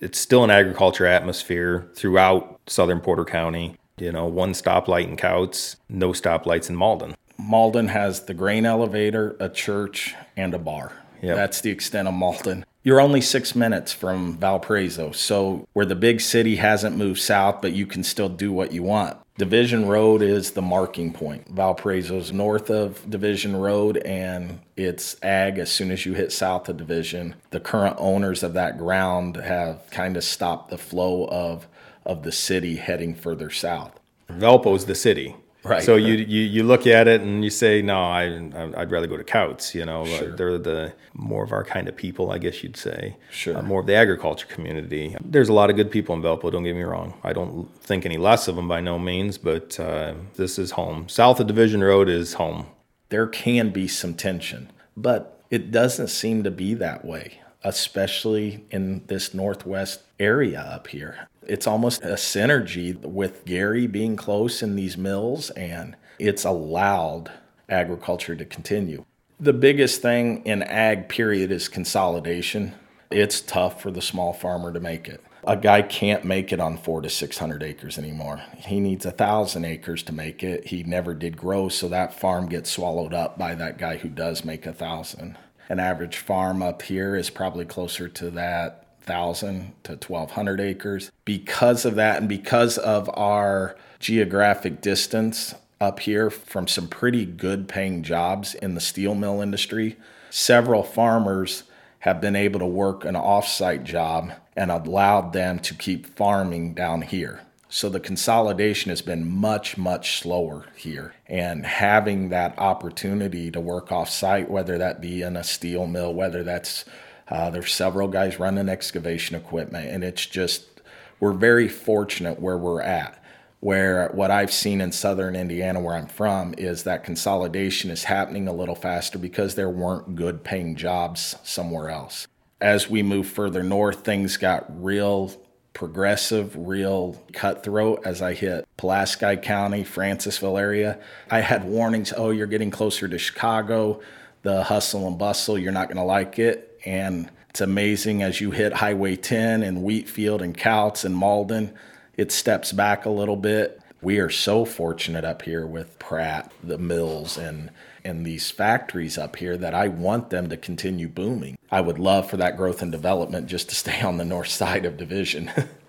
It's still an agriculture atmosphere throughout southern Porter County. You know, one stoplight in Kouts, no stoplights in Malden. Malden has the grain elevator, a church, and a bar. Yep. That's the extent of Malden. You're only six minutes from Valparaiso, so where the big city hasn't moved south, but you can still do what you want. Division Road is the marking point. Valparaiso's north of Division Road, and it's ag as soon as you hit south of Division. The current owners of that ground have kind of stopped the flow of of the city heading further south. Valpo's the city. Right. So you, you you look at it and you say, no, I I'd rather go to Kouts. You know, Sure. they're the more of our kind of people, I guess you'd say. Sure. Uh, more of the agriculture community. There's a lot of good people in Valpo. Don't get me wrong. I don't think any less of them by no means, but uh, this is home. South of Division Road is home. there can be some tension, but it doesn't seem to be that way, especially in this northwest area up here. It's almost a synergy with Gary being close in these mills, and it's allowed agriculture to continue. The biggest thing in ag, period, is consolidation. It's tough for the small farmer to make it. A guy can't make it on four to 600 acres anymore. He needs a thousand acres to make it. He never did grow, so that farm gets swallowed up by that guy who does make a thousand. An average farm up here is probably closer to that thousand to 1200 acres. Because of that, and because of our geographic distance up here from some pretty good paying jobs in the steel mill industry, several farmers have been able to work an offsite job and allowed them to keep farming down here. So the consolidation has been much, much slower here. And having that opportunity to work offsite, whether that be in a steel mill, whether that's uh, there's several guys running excavation equipment, and it's just we're very fortunate where we're at. Where what I've seen in southern Indiana, where I'm from, is that consolidation is happening a little faster because there weren't good paying jobs somewhere else. As we move further north, things got real progressive, real cutthroat as I hit Pulaski County, Francesville area. I had warnings oh, you're getting closer to Chicago, the hustle and bustle, you're not going to like it. And it's amazing as you hit Highway 10 and Wheatfield and Kouts and Malden, it steps back a little bit. We are so fortunate up here with Pratt, the mills, and and these factories up here that I want them to continue booming. I would love for that growth and development just to stay on the north side of division.